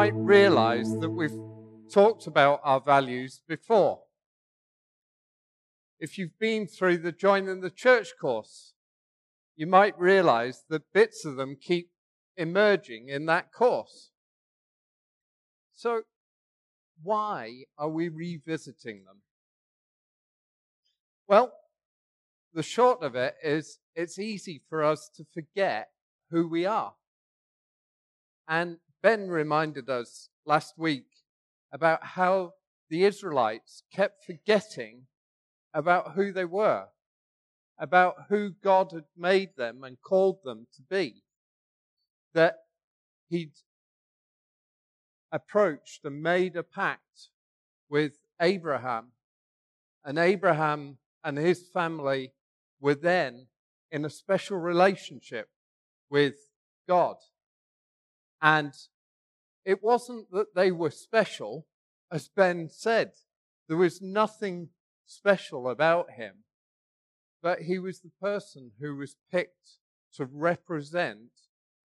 might realize that we've talked about our values before. If you've been through the Join in the Church course, you might realize that bits of them keep emerging in that course. So, why are we revisiting them? Well, the short of it is it's easy for us to forget who we are. And Ben reminded us last week about how the Israelites kept forgetting about who they were, about who God had made them and called them to be. That He'd approached and made a pact with Abraham, and Abraham and his family were then in a special relationship with God. And it wasn't that they were special, as Ben said. There was nothing special about him, but he was the person who was picked to represent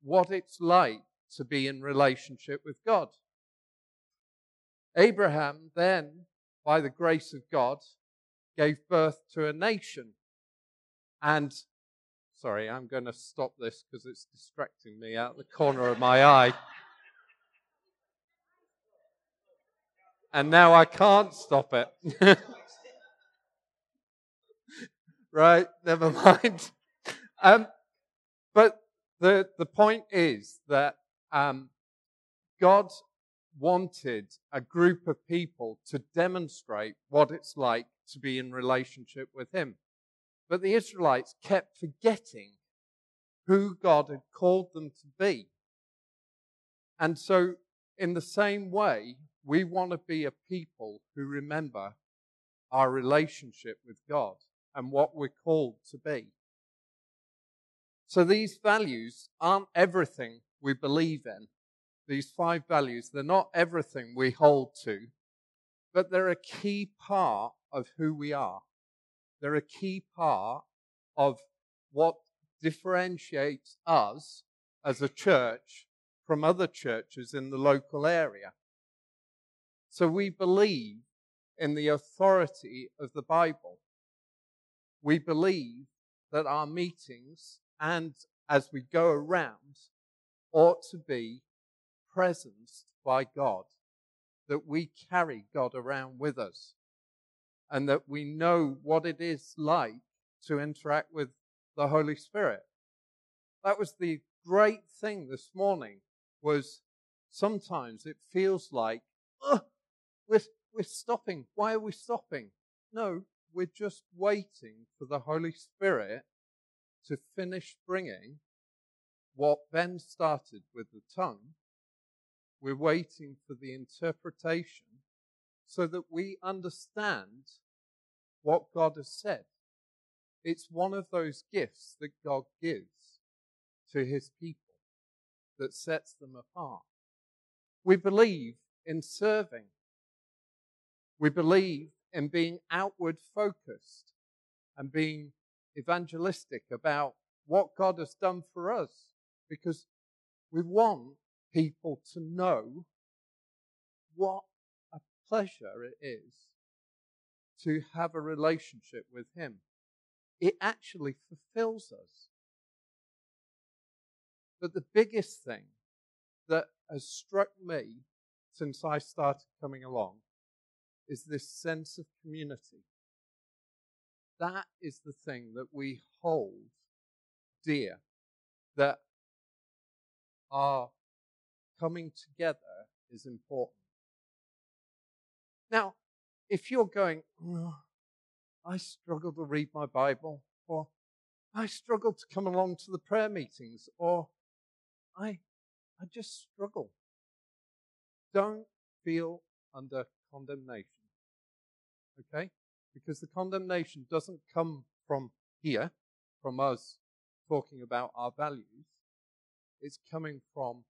what it's like to be in relationship with God. Abraham then, by the grace of God, gave birth to a nation. And, sorry, I'm going to stop this because it's distracting me out the corner of my eye. And now I can't stop it. right, never mind. Um, but the, the point is that um, God wanted a group of people to demonstrate what it's like to be in relationship with Him. But the Israelites kept forgetting who God had called them to be. And so, in the same way, we want to be a people who remember our relationship with God and what we're called to be. So, these values aren't everything we believe in. These five values, they're not everything we hold to, but they're a key part of who we are. They're a key part of what differentiates us as a church from other churches in the local area. So we believe in the authority of the Bible. We believe that our meetings and as we go around ought to be presenced by God, that we carry God around with us and that we know what it is like to interact with the Holy Spirit. That was the great thing this morning was sometimes it feels like, we're, we're stopping. Why are we stopping? No, we're just waiting for the Holy Spirit to finish bringing what Ben started with the tongue. We're waiting for the interpretation so that we understand what God has said. It's one of those gifts that God gives to his people that sets them apart. We believe in serving. We believe in being outward focused and being evangelistic about what God has done for us because we want people to know what a pleasure it is to have a relationship with Him. It actually fulfills us. But the biggest thing that has struck me since I started coming along is this sense of community. That is the thing that we hold dear, that our coming together is important. Now, if you're going, oh, I struggle to read my Bible, or I struggle to come along to the prayer meetings, or I, I just struggle. Don't feel under condemnation. Okay? Because the condemnation doesn't come from here, from us talking about our values. It's coming from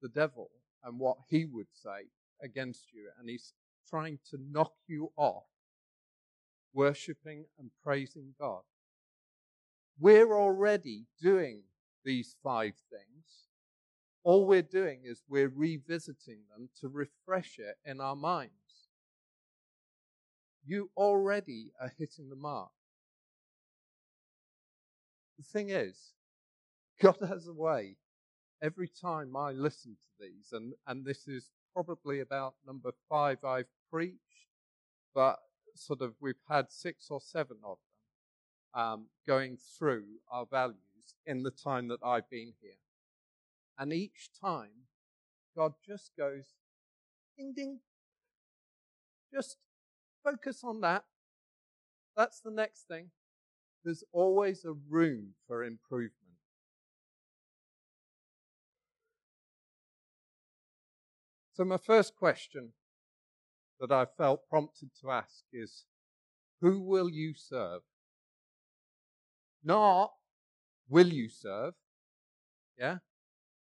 the devil and what he would say against you. And he's trying to knock you off worshiping and praising God. We're already doing these five things all we're doing is we're revisiting them to refresh it in our minds. You already are hitting the mark. The thing is, God has a way every time I listen to these, and, and this is probably about number five I've preached, but sort of we've had six or seven of them um, going through our values in the time that I've been here. And each time, God just goes, ding, ding. Just focus on that. That's the next thing. There's always a room for improvement. So, my first question that I felt prompted to ask is Who will you serve? Not will you serve? Yeah?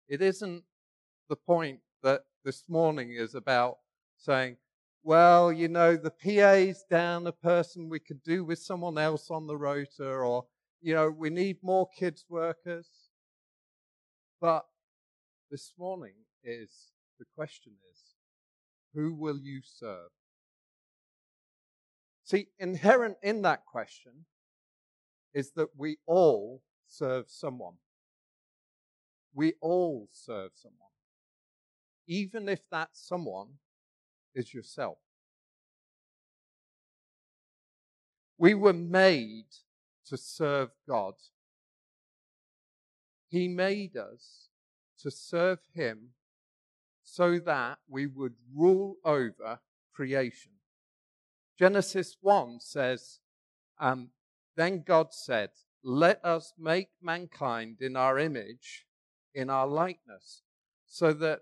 It isn't the point that this morning is about saying, well, you know, the PA's down a person we could do with someone else on the rota, or, you know, we need more kids workers. But this morning is the question is, who will you serve? See, inherent in that question is that we all serve someone. We all serve someone, even if that someone is yourself. We were made to serve God. He made us to serve Him so that we would rule over creation. Genesis 1 says, um, Then God said, Let us make mankind in our image in our likeness, so that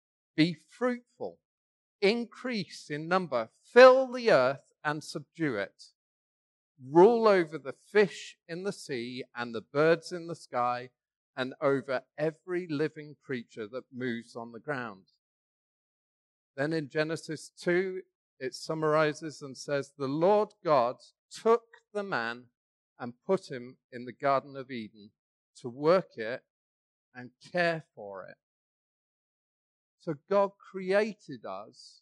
Be fruitful, increase in number, fill the earth and subdue it. Rule over the fish in the sea and the birds in the sky, and over every living creature that moves on the ground. Then in Genesis 2, it summarizes and says, The Lord God took the man and put him in the Garden of Eden to work it and care for it. So God created us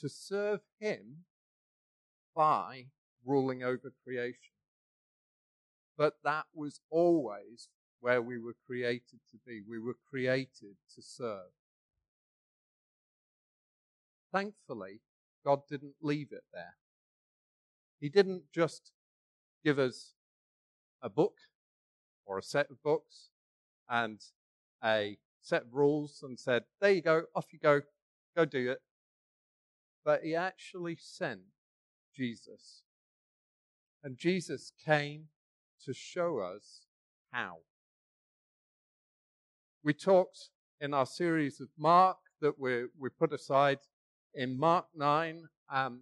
to serve Him by ruling over creation. But that was always where we were created to be. We were created to serve. Thankfully, God didn't leave it there. He didn't just give us a book or a set of books and a set rules and said, There you go, off you go, go do it. But he actually sent Jesus. And Jesus came to show us how. We talked in our series of Mark that we, we put aside. In Mark 9, um,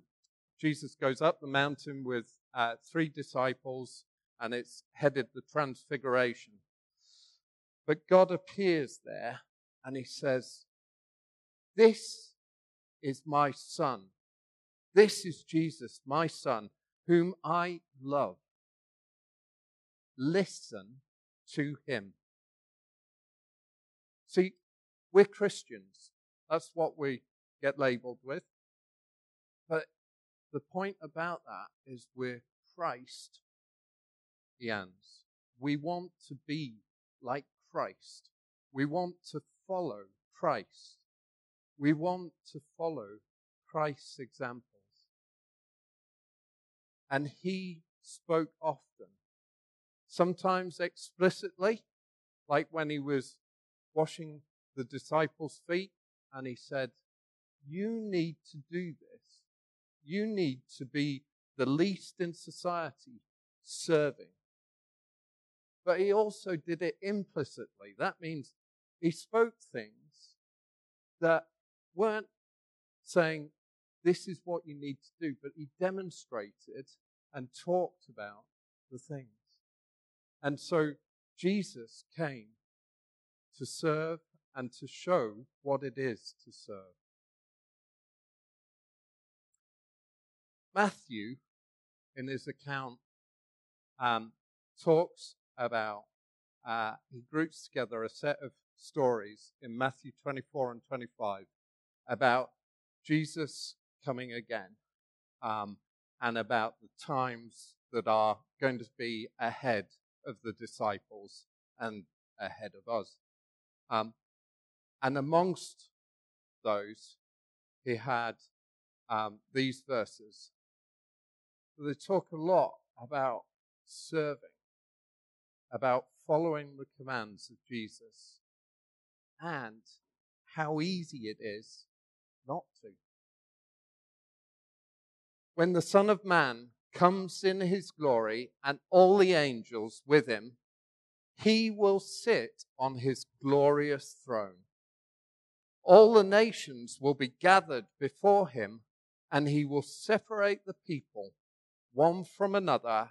Jesus goes up the mountain with uh, three disciples, and it's headed the Transfiguration. But God appears there and he says, This is my son. This is Jesus, my son, whom I love. Listen to him. See, we're Christians. That's what we get labeled with. But the point about that is we're Christ Ians. We want to be like Christ. We want to follow Christ. We want to follow Christ's examples. And he spoke often, sometimes explicitly, like when he was washing the disciples' feet, and he said, You need to do this. You need to be the least in society, serving. But he also did it implicitly. That means he spoke things that weren't saying, this is what you need to do, but he demonstrated and talked about the things. And so Jesus came to serve and to show what it is to serve. Matthew, in his account, um, talks about, uh, he groups together a set of stories in Matthew 24 and 25 about Jesus coming again um, and about the times that are going to be ahead of the disciples and ahead of us. Um, and amongst those, he had um, these verses. They talk a lot about serving, about following the commands of Jesus, and how easy it is not to. When the Son of Man comes in his glory and all the angels with him, he will sit on his glorious throne. All the nations will be gathered before him, and he will separate the people one from another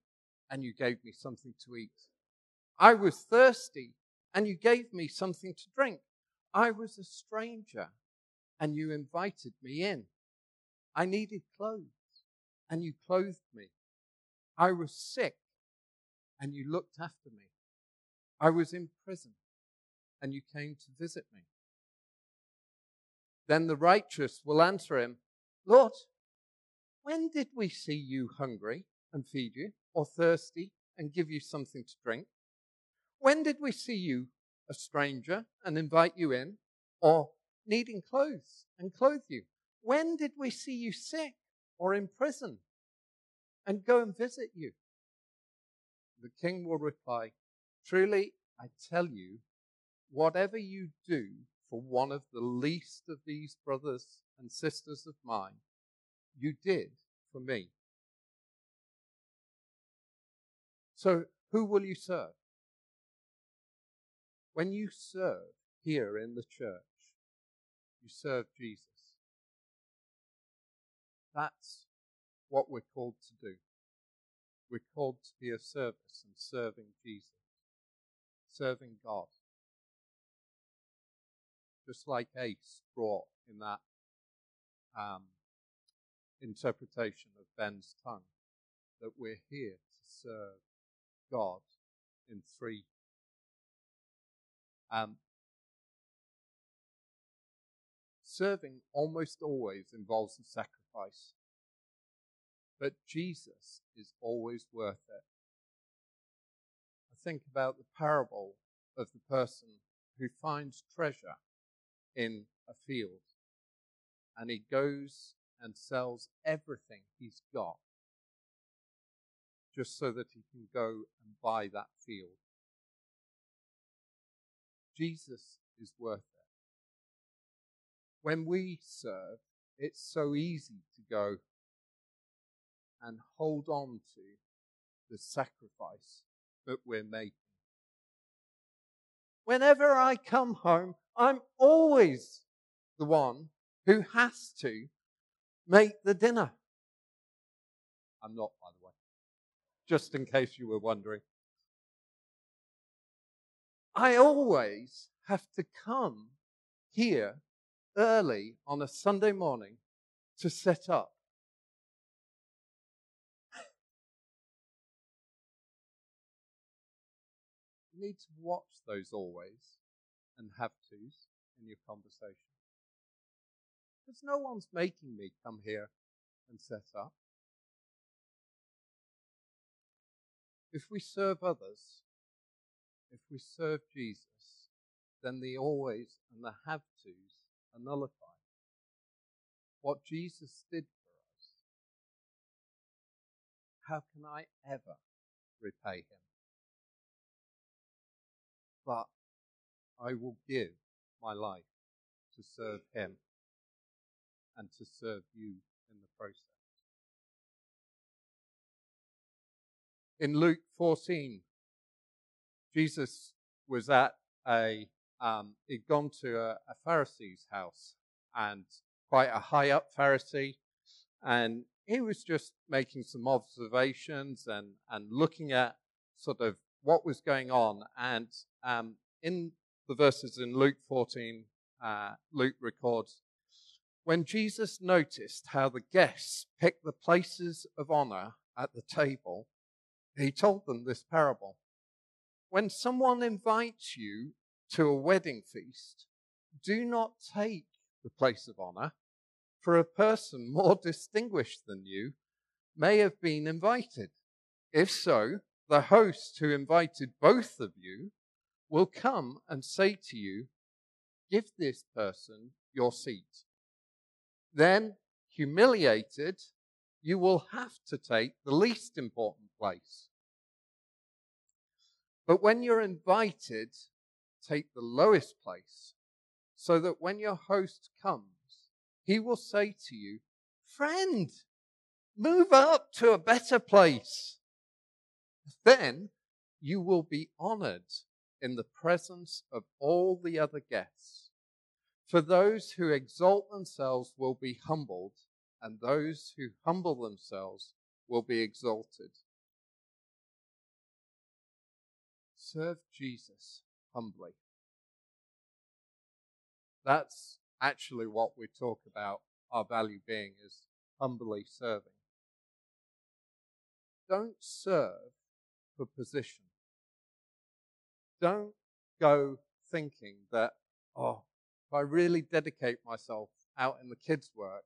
and you gave me something to eat. I was thirsty, and you gave me something to drink. I was a stranger, and you invited me in. I needed clothes, and you clothed me. I was sick, and you looked after me. I was in prison, and you came to visit me. Then the righteous will answer him, Lord, when did we see you hungry and feed you, or thirsty and give you something to drink? When did we see you a stranger and invite you in, or needing clothes and clothe you? When did we see you sick or in prison and go and visit you? The king will reply, Truly, I tell you, whatever you do for one of the least of these brothers and sisters of mine, you did for me. So, who will you serve? When you serve here in the church, you serve Jesus. That's what we're called to do. We're called to be of service and serving Jesus, serving God. Just like Ace brought in that um, interpretation of Ben's tongue, that we're here to serve God in three. Um, serving almost always involves a sacrifice. But Jesus is always worth it. I think about the parable of the person who finds treasure in a field and he goes and sells everything he's got just so that he can go and buy that field. Jesus is worth it. When we serve, it's so easy to go and hold on to the sacrifice that we're making. Whenever I come home, I'm always the one who has to make the dinner. I'm not, by the just in case you were wondering. I always have to come here early on a Sunday morning to set up. You need to watch those always and have tos in your conversation. Because no one's making me come here and set up. If we serve others, if we serve Jesus, then the always and the have tos are nullified. what Jesus did for us, how can I ever repay him? But I will give my life to serve him and to serve you in the process. In Luke 14, Jesus was at a, um, he'd gone to a, a Pharisee's house and quite a high up Pharisee. And he was just making some observations and, and looking at sort of what was going on. And um, in the verses in Luke 14, uh, Luke records when Jesus noticed how the guests picked the places of honor at the table, he told them this parable. When someone invites you to a wedding feast, do not take the place of honor, for a person more distinguished than you may have been invited. If so, the host who invited both of you will come and say to you, Give this person your seat. Then, humiliated, you will have to take the least important place. But when you're invited, take the lowest place, so that when your host comes, he will say to you, Friend, move up to a better place. Then you will be honored in the presence of all the other guests. For those who exalt themselves will be humbled, and those who humble themselves will be exalted. Serve Jesus humbly. That's actually what we talk about our value being is humbly serving. Don't serve for position. Don't go thinking that, oh, if I really dedicate myself out in the kids' work,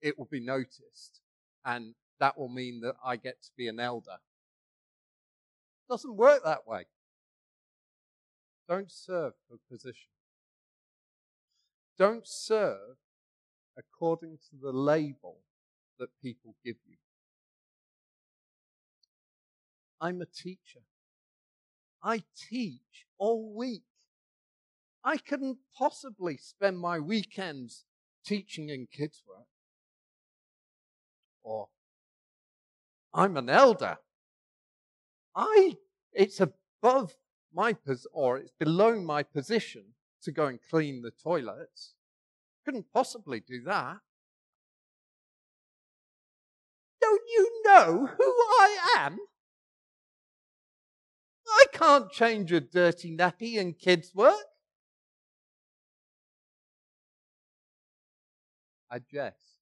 it will be noticed. And that will mean that I get to be an elder. Doesn't work that way. Don't serve for position. Don't serve according to the label that people give you. I'm a teacher. I teach all week. I couldn't possibly spend my weekends teaching in kids' work. Or I'm an elder. I it's above my pos or it's below my position to go and clean the toilets. Couldn't possibly do that. Don't you know who I am? I can't change a dirty nappy in kids' work. I jest,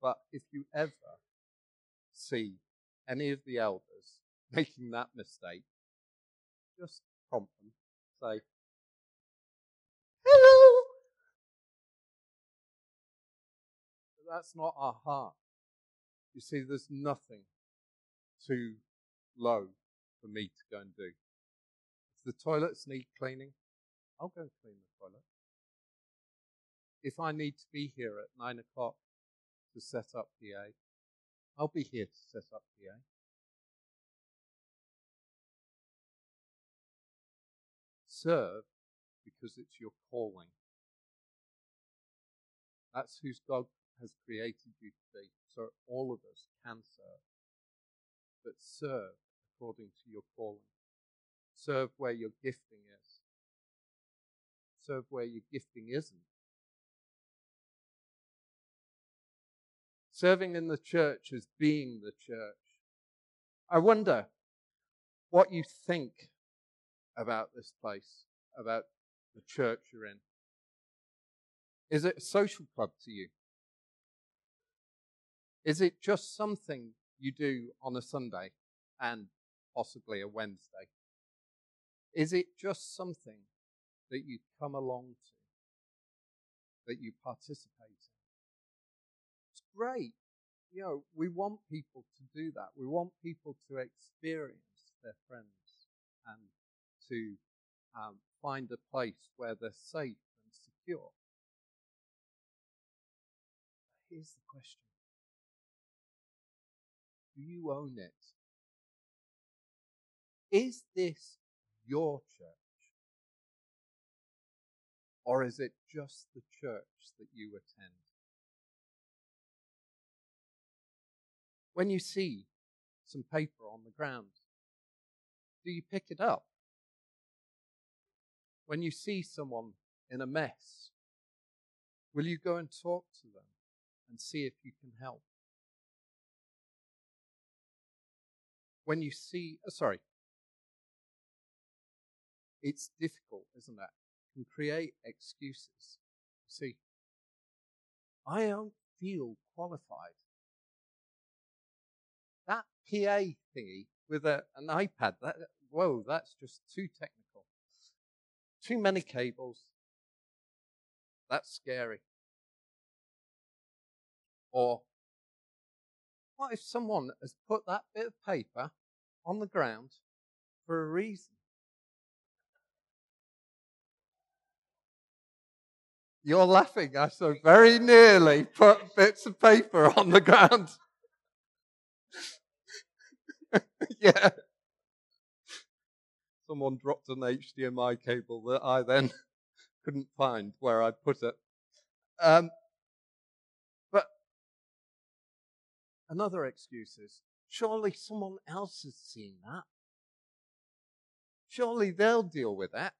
but if you ever see any of the elders making that mistake, just prompt them. Say, hello. But that's not our heart. You see, there's nothing too low for me to go and do. If the toilets need cleaning, I'll go clean the toilet. If I need to be here at nine o'clock to set up PA, I'll be here to set up PA. Serve because it's your calling. That's whose God has created you to be. So all of us can serve. But serve according to your calling. Serve where your gifting is. Serve where your gifting isn't. Serving in the church is being the church. I wonder what you think about this place, about the church you're in. Is it a social club to you? Is it just something you do on a Sunday and possibly a Wednesday? Is it just something that you come along to, that you participate in? It's great. You know, we want people to do that. We want people to experience their friends and to um, find a place where they're safe and secure. here's the question Do you own it? Is this your church? Or is it just the church that you attend? When you see some paper on the ground, do you pick it up? When you see someone in a mess, will you go and talk to them and see if you can help? When you see, oh, sorry, it's difficult, isn't it? You Can create excuses. See, I don't feel qualified. That PA thingy with a, an iPad, that, whoa, that's just too technical. Too many cables. That's scary. Or what if someone has put that bit of paper on the ground for a reason? You're laughing. I so very nearly put bits of paper on the ground. yeah. Someone dropped an HDMI cable that I then couldn't find where I'd put it. Um, but another excuse is surely someone else has seen that. Surely they'll deal with that.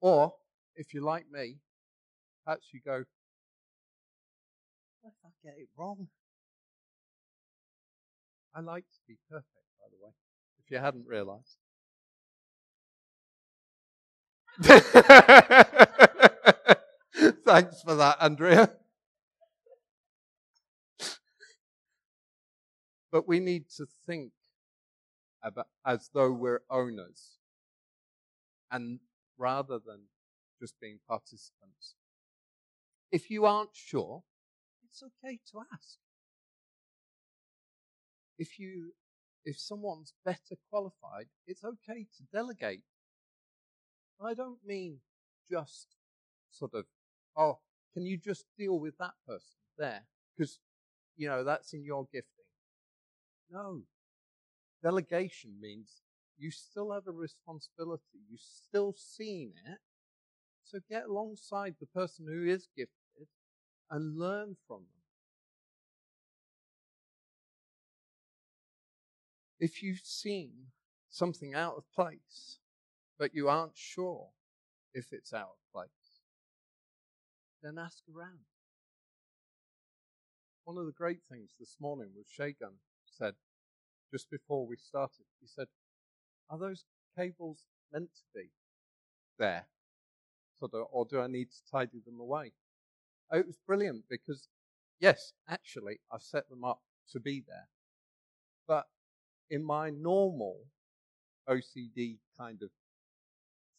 Or if you're like me, perhaps you go, what if I get it wrong? I like to be perfect, by the way, if you hadn't realized. Thanks for that, Andrea. But we need to think about, as though we're owners, and rather than just being participants. If you aren't sure, it's okay to ask. If you if someone's better qualified, it's okay to delegate. I don't mean just sort of, oh, can you just deal with that person there? Because, you know, that's in your gifting. No. Delegation means you still have a responsibility. You've still seen it. So get alongside the person who is gifted and learn from them. If you've seen something out of place, but you aren't sure if it's out of place, then ask around. One of the great things this morning was Shagun said just before we started. He said, Are those cables meant to be there? or do I need to tidy them away? Oh, it was brilliant because, yes, actually, I've set them up to be there. But in my normal OCD kind of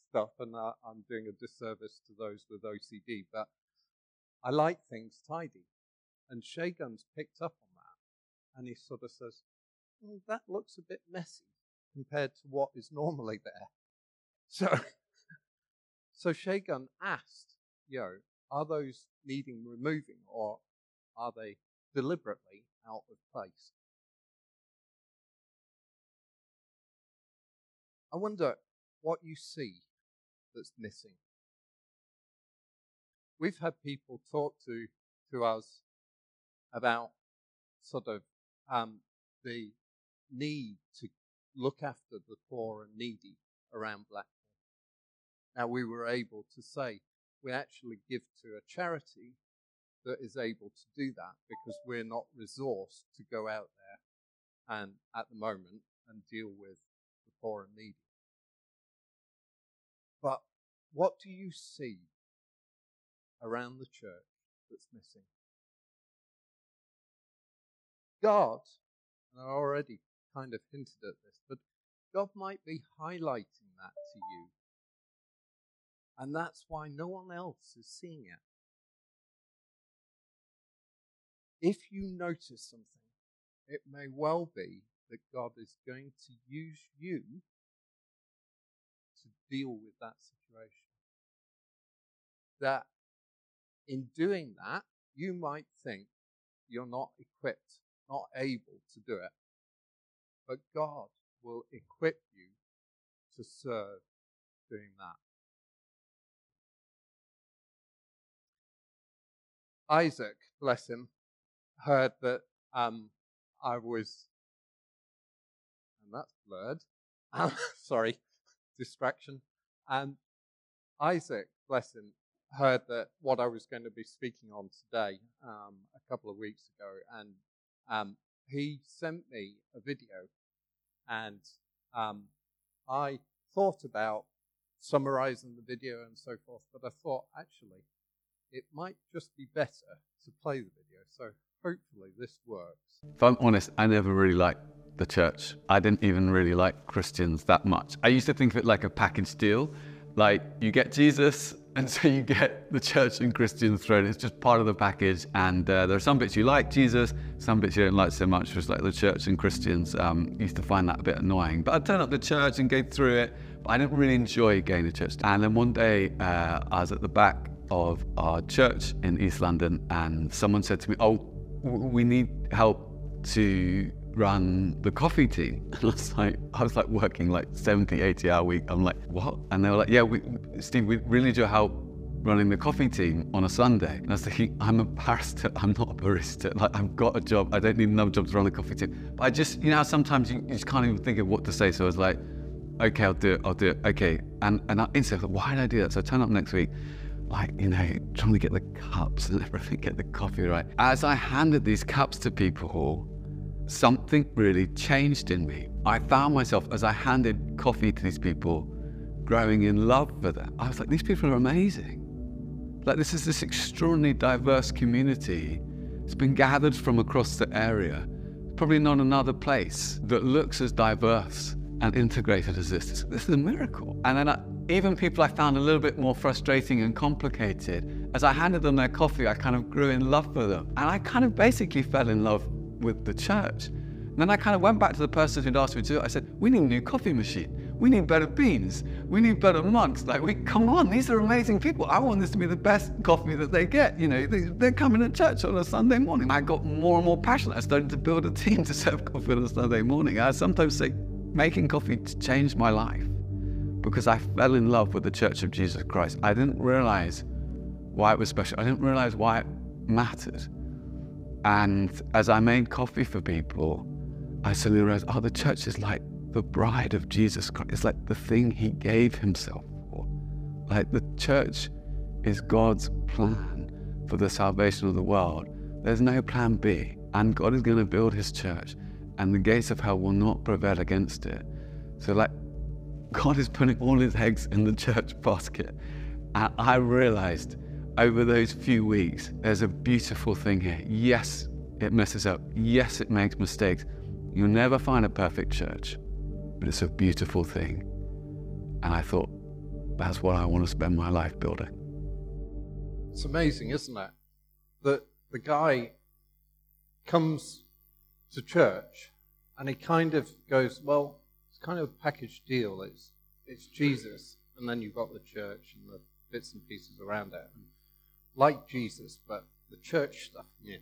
stuff, and I'm doing a disservice to those with OCD, but I like things tidy. And Shagun's picked up on that, and he sort of says, well, that looks a bit messy compared to what is normally there. So so Shagun asked, you know, are those needing removing or are they deliberately out of place? I wonder what you see that's missing. We've had people talk to, to us about sort of um, the need to look after the poor and needy around Blackpool. now we were able to say we actually give to a charity that is able to do that because we're not resourced to go out there and at the moment and deal with poor and needy. But what do you see around the church that's missing? God, and I already kind of hinted at this, but God might be highlighting that to you and that's why no one else is seeing it. If you notice something, it may well be that God is going to use you to deal with that situation. That in doing that, you might think you're not equipped, not able to do it. But God will equip you to serve doing that. Isaac, bless him, heard that um, I was, that's blurred. Um, sorry, distraction. And Isaac, bless him, heard that what I was going to be speaking on today um, a couple of weeks ago, and um, he sent me a video, and um, I thought about summarizing the video and so forth, but I thought actually it might just be better to play the video. So hopefully this works. If I'm honest, I never really liked the church. I didn't even really like Christians that much. I used to think of it like a package deal. Like you get Jesus, and so you get the church and Christians thrown. It's just part of the package. And uh, there are some bits you like Jesus, some bits you don't like so much, just like the church and Christians. Um, used to find that a bit annoying. But I'd turn up the church and go through it. But I didn't really enjoy going to church. And then one day uh, I was at the back of our church in East London, and someone said to me, "Oh, we need help to run the coffee team. And I was like, I was like working like 70, 80 hour week. I'm like, what? And they were like, yeah, we, Steve, we really need your help running the coffee team on a Sunday. And I was thinking, I'm a barista, I'm not a barista. Like, I've got a job, I don't need another job to run the coffee team. But I just, you know, sometimes you, you just can't even think of what to say. So I was like, okay, I'll do it, I'll do it, okay. And, and I instantly thought, why did I do that? So I turn up next week, like, you know, trying to get the cups and everything, get the coffee right. As I handed these cups to people, something really changed in me. I found myself, as I handed coffee to these people, growing in love for them. I was like, these people are amazing. Like, this is this extraordinarily diverse community. It's been gathered from across the area. Probably not another place that looks as diverse and integrated as this. This is a miracle. And then I, even people I found a little bit more frustrating and complicated, as I handed them their coffee, I kind of grew in love for them. And I kind of basically fell in love with the church. And then I kind of went back to the person who'd asked me to do it. I said, We need a new coffee machine. We need better beans. We need better mugs. Like, we, come on, these are amazing people. I want this to be the best coffee that they get. You know, they, are coming to church on a Sunday morning. I got more and more passionate. I started to build a team to serve coffee on a Sunday morning. I sometimes say, making coffee changed my life because I fell in love with the Church of Jesus Christ. I didn't realize why it was special. I didn't realize why it mattered. And as I made coffee for people, I suddenly realized, oh, the church is like the bride of Jesus Christ. It's like the thing he gave himself for. Like the church is God's plan for the salvation of the world. There's no plan B. And God is going to build his church, and the gates of hell will not prevail against it. So, like, God is putting all his eggs in the church basket. And I realized over those few weeks, there's a beautiful thing here. Yes, it messes up. Yes, it makes mistakes. You'll never find a perfect church, but it's a beautiful thing. And I thought, that's what I want to spend my life building. It's amazing, isn't it? That the guy comes to church and he kind of goes, well, kind of a package deal. It's, it's Jesus, and then you've got the church and the bits and pieces around it. And like Jesus, but the church stuff new.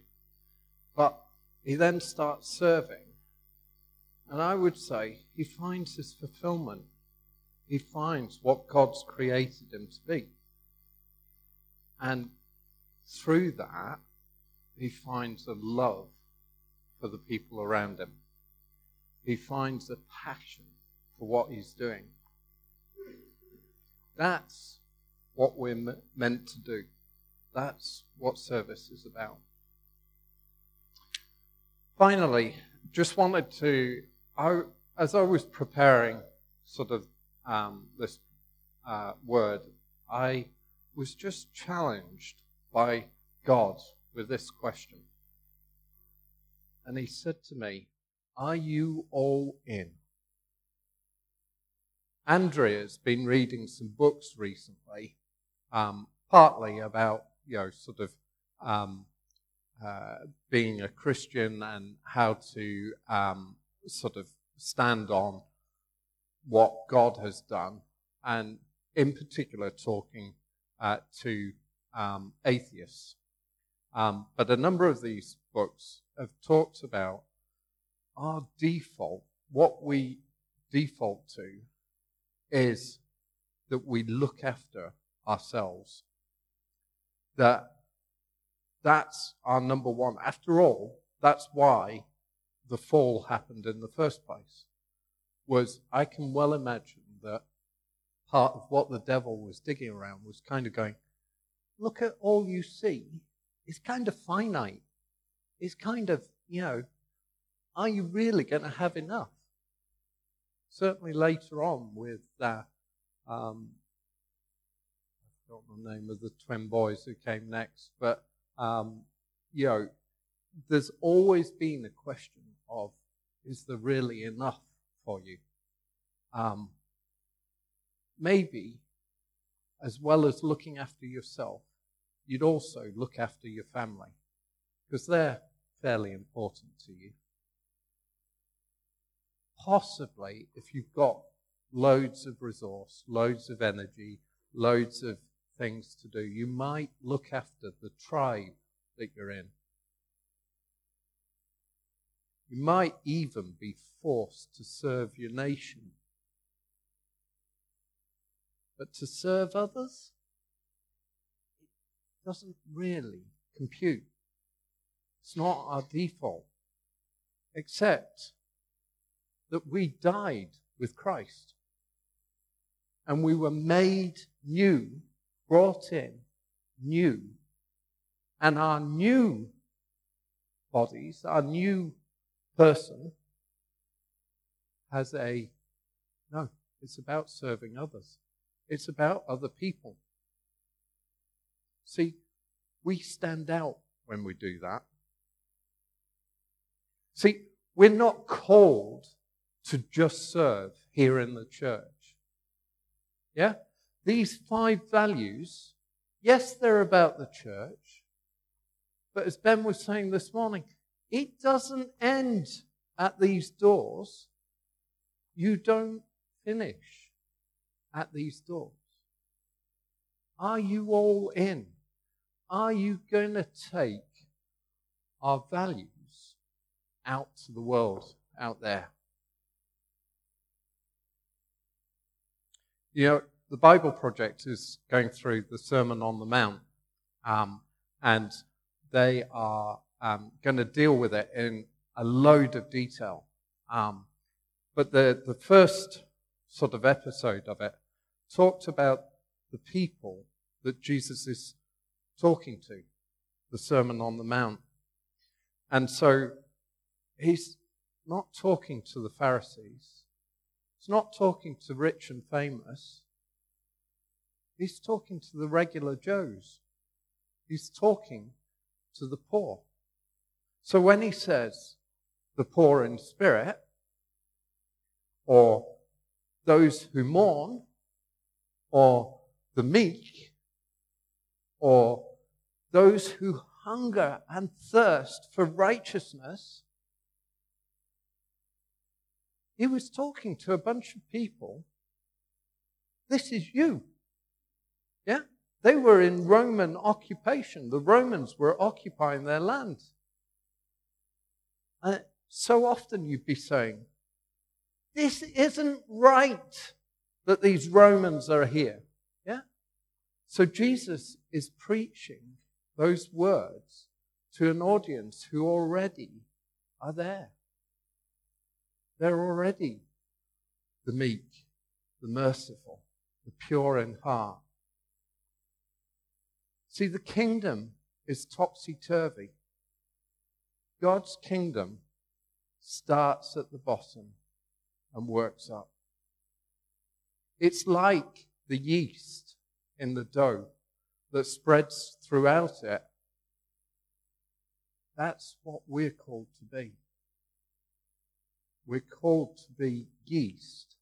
But he then starts serving. And I would say he finds his fulfillment. He finds what God's created him to be. And through that, he finds a love for the people around him. He finds a passion for what he's doing. That's what we're meant to do. That's what service is about. Finally, just wanted to, I, as I was preparing sort of um, this uh, word, I was just challenged by God with this question. And he said to me, Are you all in? Andrea's been reading some books recently, um, partly about you know, sort of um, uh, being a Christian and how to um, sort of stand on what God has done, and in particular, talking uh, to um, atheists. Um, but a number of these books have talked about our default, what we default to is that we look after ourselves. That that's our number one. After all, that's why the fall happened in the first place. Was I can well imagine that part of what the devil was digging around was kind of going, look at all you see. It's kind of finite. It's kind of, you know, are you really going to have enough? Certainly later on with uh, um, I forgot the name of the twin boys who came next, but um, you know, there's always been a question of is there really enough for you? Um, maybe, as well as looking after yourself, you'd also look after your family because they're fairly important to you. Possibly, if you've got loads of resource, loads of energy, loads of things to do, you might look after the tribe that you're in. You might even be forced to serve your nation. But to serve others, it doesn't really compute. It's not our default, except that we died with Christ and we were made new, brought in new. And our new bodies, our new person, has a no, it's about serving others, it's about other people. See, we stand out when we do that. See, we're not called to just serve here in the church. Yeah? These five values, yes, they're about the church, but as Ben was saying this morning, it doesn't end at these doors. You don't finish at these doors. Are you all in? Are you going to take our values out to the world out there? You know, the Bible Project is going through the Sermon on the Mount, um, and they are um, going to deal with it in a load of detail. Um, but the, the first sort of episode of it talked about the people that Jesus is talking to, the Sermon on the Mount. And so he's not talking to the Pharisees. He's not talking to rich and famous. He's talking to the regular Joes. He's talking to the poor. So when he says the poor in spirit, or those who mourn, or the meek, or those who hunger and thirst for righteousness, he was talking to a bunch of people. This is you. Yeah? They were in Roman occupation. The Romans were occupying their land. And so often you'd be saying, This isn't right that these Romans are here. Yeah? So Jesus is preaching those words to an audience who already are there. They're already the meek, the merciful, the pure in heart. See, the kingdom is topsy turvy. God's kingdom starts at the bottom and works up. It's like the yeast in the dough that spreads throughout it. That's what we're called to be. We're called to be yeast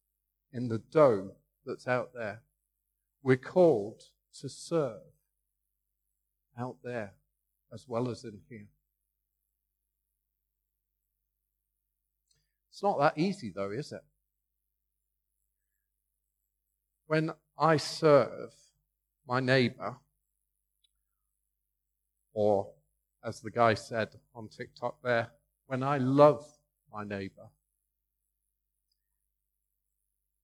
in the dough that's out there. We're called to serve out there as well as in here. It's not that easy, though, is it? When I serve my neighbor, Or, as the guy said on TikTok there, when I love my neighbor.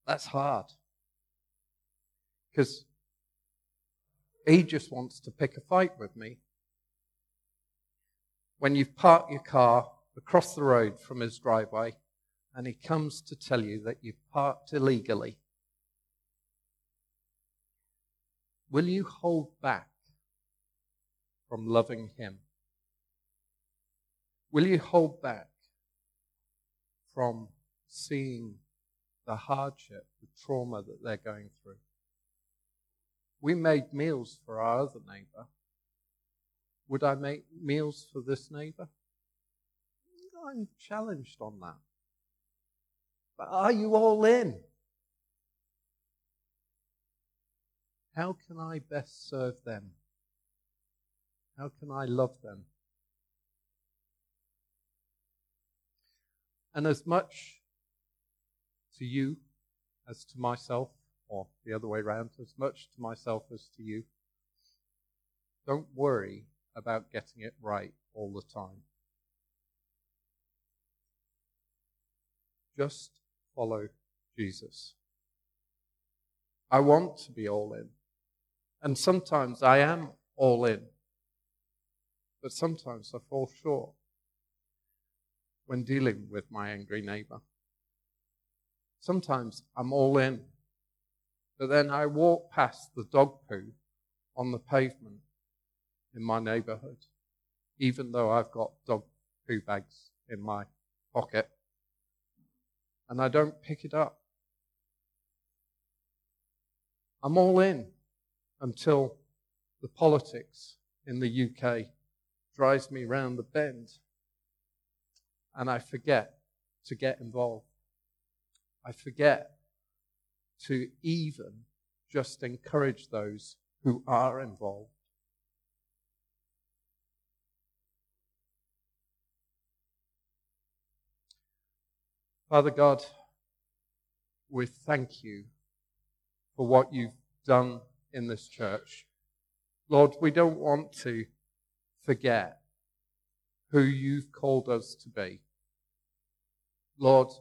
That's hard. Because he just wants to pick a fight with me. When you've parked your car across the road from his driveway and he comes to tell you that you've parked illegally, will you hold back from loving him? Will you hold back from seeing the hardship, the trauma that they're going through? We made meals for our other neighbor. Would I make meals for this neighbor? I'm challenged on that. But are you all in? How can I best serve them? How can I love them? And as much to you as to myself, or the other way around, as much to myself as to you, don't worry about getting it right all the time. Just follow Jesus. I want to be all in. And sometimes I am all in. But sometimes I fall short when dealing with my angry neighbor. Sometimes I'm all in. But then I walk past the dog poo on the pavement in my neighborhood, even though I've got dog poo bags in my pocket, and I don't pick it up. I'm all in until the politics in the UK drives me round the bend and I forget to get involved. I forget to even just encourage those who are involved. Father God, we thank you for what you've done in this church. Lord, we don't want to forget who you've called us to be. Lord,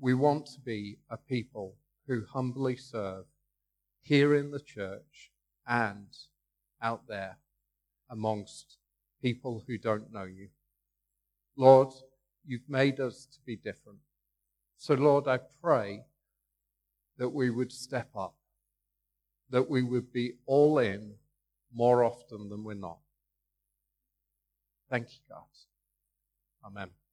we want to be a people who humbly serve here in the church and out there amongst people who don't know you. Lord, you've made us to be different. So, Lord, I pray that we would step up, that we would be all in more often than we're not. Thank you, God. Amen.